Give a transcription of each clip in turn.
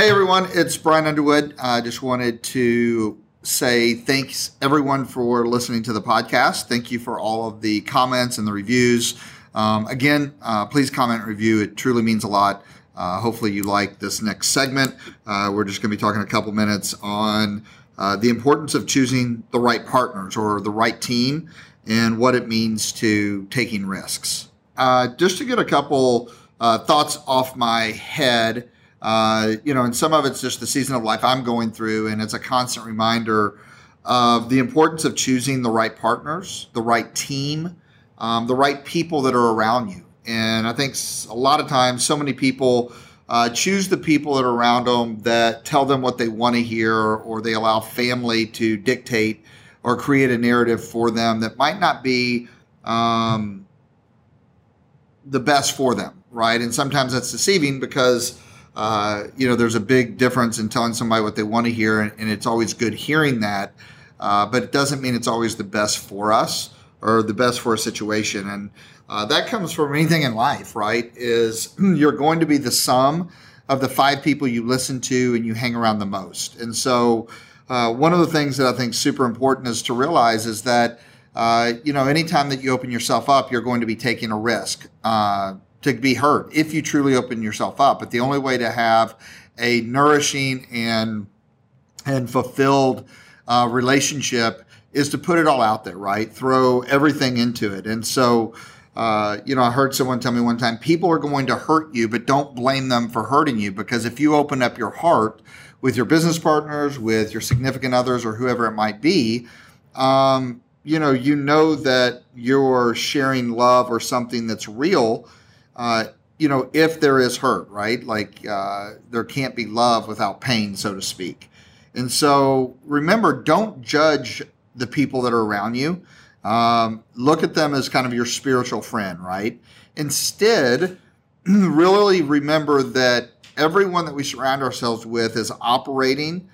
Hey everyone, it's Brian Underwood. I just wanted to say thanks everyone for listening to the podcast. Thank you for all of the comments and the reviews. Um, again, uh, please comment review. It truly means a lot. Uh, hopefully, you like this next segment. Uh, we're just going to be talking a couple minutes on uh, the importance of choosing the right partners or the right team and what it means to taking risks. Uh, just to get a couple uh, thoughts off my head, you know, and some of it's just the season of life I'm going through, and it's a constant reminder of the importance of choosing the right partners, the right team, um, the right people that are around you. And I think a lot of times, so many people uh, choose the people that are around them that tell them what they want to hear, or they allow family to dictate or create a narrative for them that might not be um, the best for them, right? And sometimes that's deceiving because. Uh, you know, there's a big difference in telling somebody what they want to hear, and, and it's always good hearing that, uh, but it doesn't mean it's always the best for us or the best for a situation. And uh, that comes from anything in life, right? Is you're going to be the sum of the five people you listen to and you hang around the most. And so, uh, one of the things that I think super important is to realize is that, uh, you know, anytime that you open yourself up, you're going to be taking a risk to be hurt if you truly open yourself up. But the only way to have a nourishing and and fulfilled uh, relationship is to put it all out there, right? Throw everything into it. And so, uh, you know, I heard someone tell me one time people are going to hurt you, but don't blame them for hurting you because if you open up your heart with your business partners, with your significant others, or whoever it might be, um, you know, you know that you're sharing love or something that's real. Uh, you know, if there is hurt, right? Like uh, there can't be love without pain, so to speak. And so remember, don't judge the people that are around you. Um, look at them as kind of your spiritual friend, right? Instead, really remember that everyone that we surround ourselves with is operating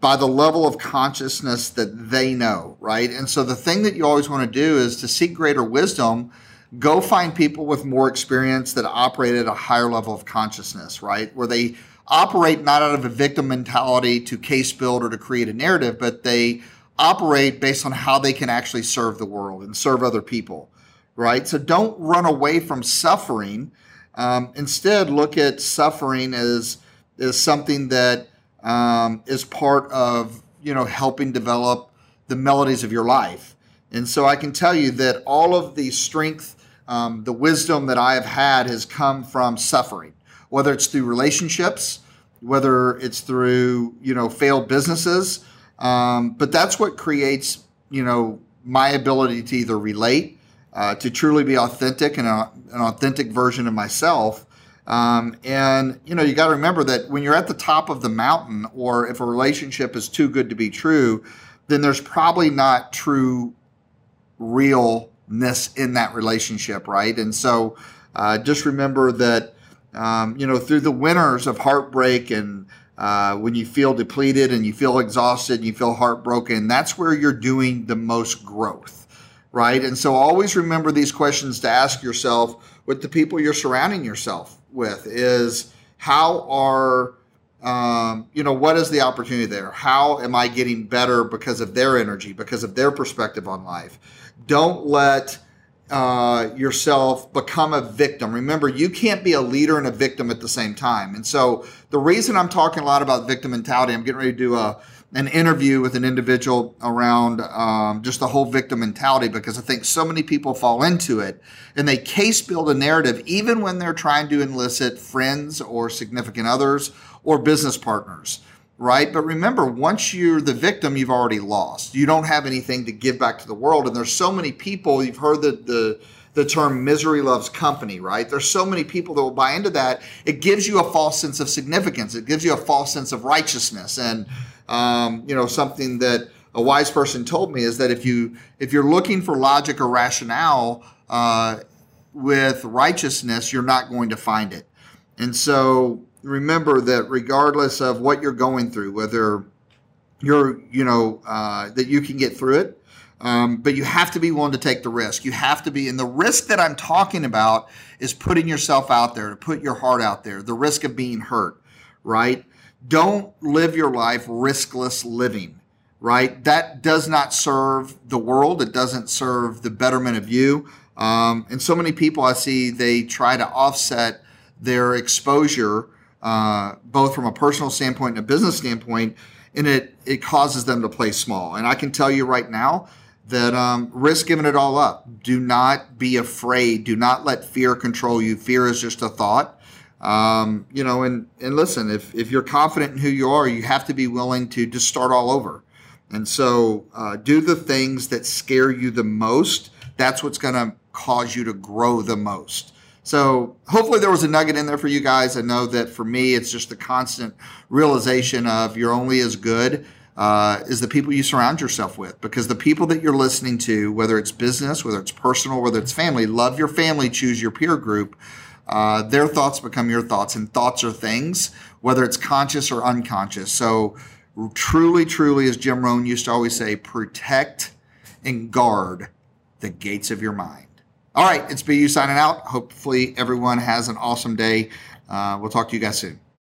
by the level of consciousness that they know, right? And so the thing that you always want to do is to seek greater wisdom, go find people with more experience that operate at a higher level of consciousness, right? Where they operate not out of a victim mentality to case build or to create a narrative, but they operate based on how they can actually serve the world and serve other people, right? So don't run away from suffering. Um, instead, look at suffering as as something that um, is part of you know helping develop the melodies of your life. And so I can tell you that all of the strength, um, the wisdom that I have had has come from suffering, whether it's through relationships, whether it's through you know failed businesses um, but that's what creates, you know, my ability to either relate, uh, to truly be authentic and a, an authentic version of myself. Um, and you know, you got to remember that when you're at the top of the mountain, or if a relationship is too good to be true, then there's probably not true realness in that relationship, right? And so, uh, just remember that um, you know through the winters of heartbreak and uh, when you feel depleted and you feel exhausted and you feel heartbroken, that's where you're doing the most growth, right? And so always remember these questions to ask yourself with the people you're surrounding yourself with is how are um, you know what is the opportunity there how am i getting better because of their energy because of their perspective on life don't let uh, yourself become a victim. Remember, you can't be a leader and a victim at the same time. And so, the reason I'm talking a lot about victim mentality, I'm getting ready to do a an interview with an individual around um, just the whole victim mentality because I think so many people fall into it and they case build a narrative even when they're trying to enlicit friends or significant others or business partners right? But remember, once you're the victim, you've already lost. You don't have anything to give back to the world. And there's so many people, you've heard the, the, the term misery loves company, right? There's so many people that will buy into that. It gives you a false sense of significance. It gives you a false sense of righteousness. And, um, you know, something that a wise person told me is that if you, if you're looking for logic or rationale, uh, with righteousness, you're not going to find it. And so remember that regardless of what you're going through, whether you're, you know, uh, that you can get through it, um, but you have to be willing to take the risk. You have to be, and the risk that I'm talking about is putting yourself out there, to put your heart out there, the risk of being hurt, right? don't live your life riskless living, right? That does not serve the world. It doesn't serve the betterment of you. Um, and so many people I see, they try to offset their exposure, uh, both from a personal standpoint and a business standpoint, and it, it causes them to play small. And I can tell you right now, that um, risk giving it all up. Do not be afraid. Do not let fear control you. Fear is just a thought. Um, you know, and and listen, if if you're confident in who you are, you have to be willing to just start all over. And so, uh, do the things that scare you the most. That's what's going to cause you to grow the most. So, hopefully, there was a nugget in there for you guys. I know that for me, it's just the constant realization of you're only as good uh, is the people you surround yourself with because the people that you're listening to, whether it's business, whether it's personal, whether it's family, love your family, choose your peer group. Uh, their thoughts become your thoughts, and thoughts are things, whether it's conscious or unconscious. So, truly, truly, as Jim Rohn used to always say, protect and guard the gates of your mind. All right, it's BU signing out. Hopefully, everyone has an awesome day. Uh, we'll talk to you guys soon.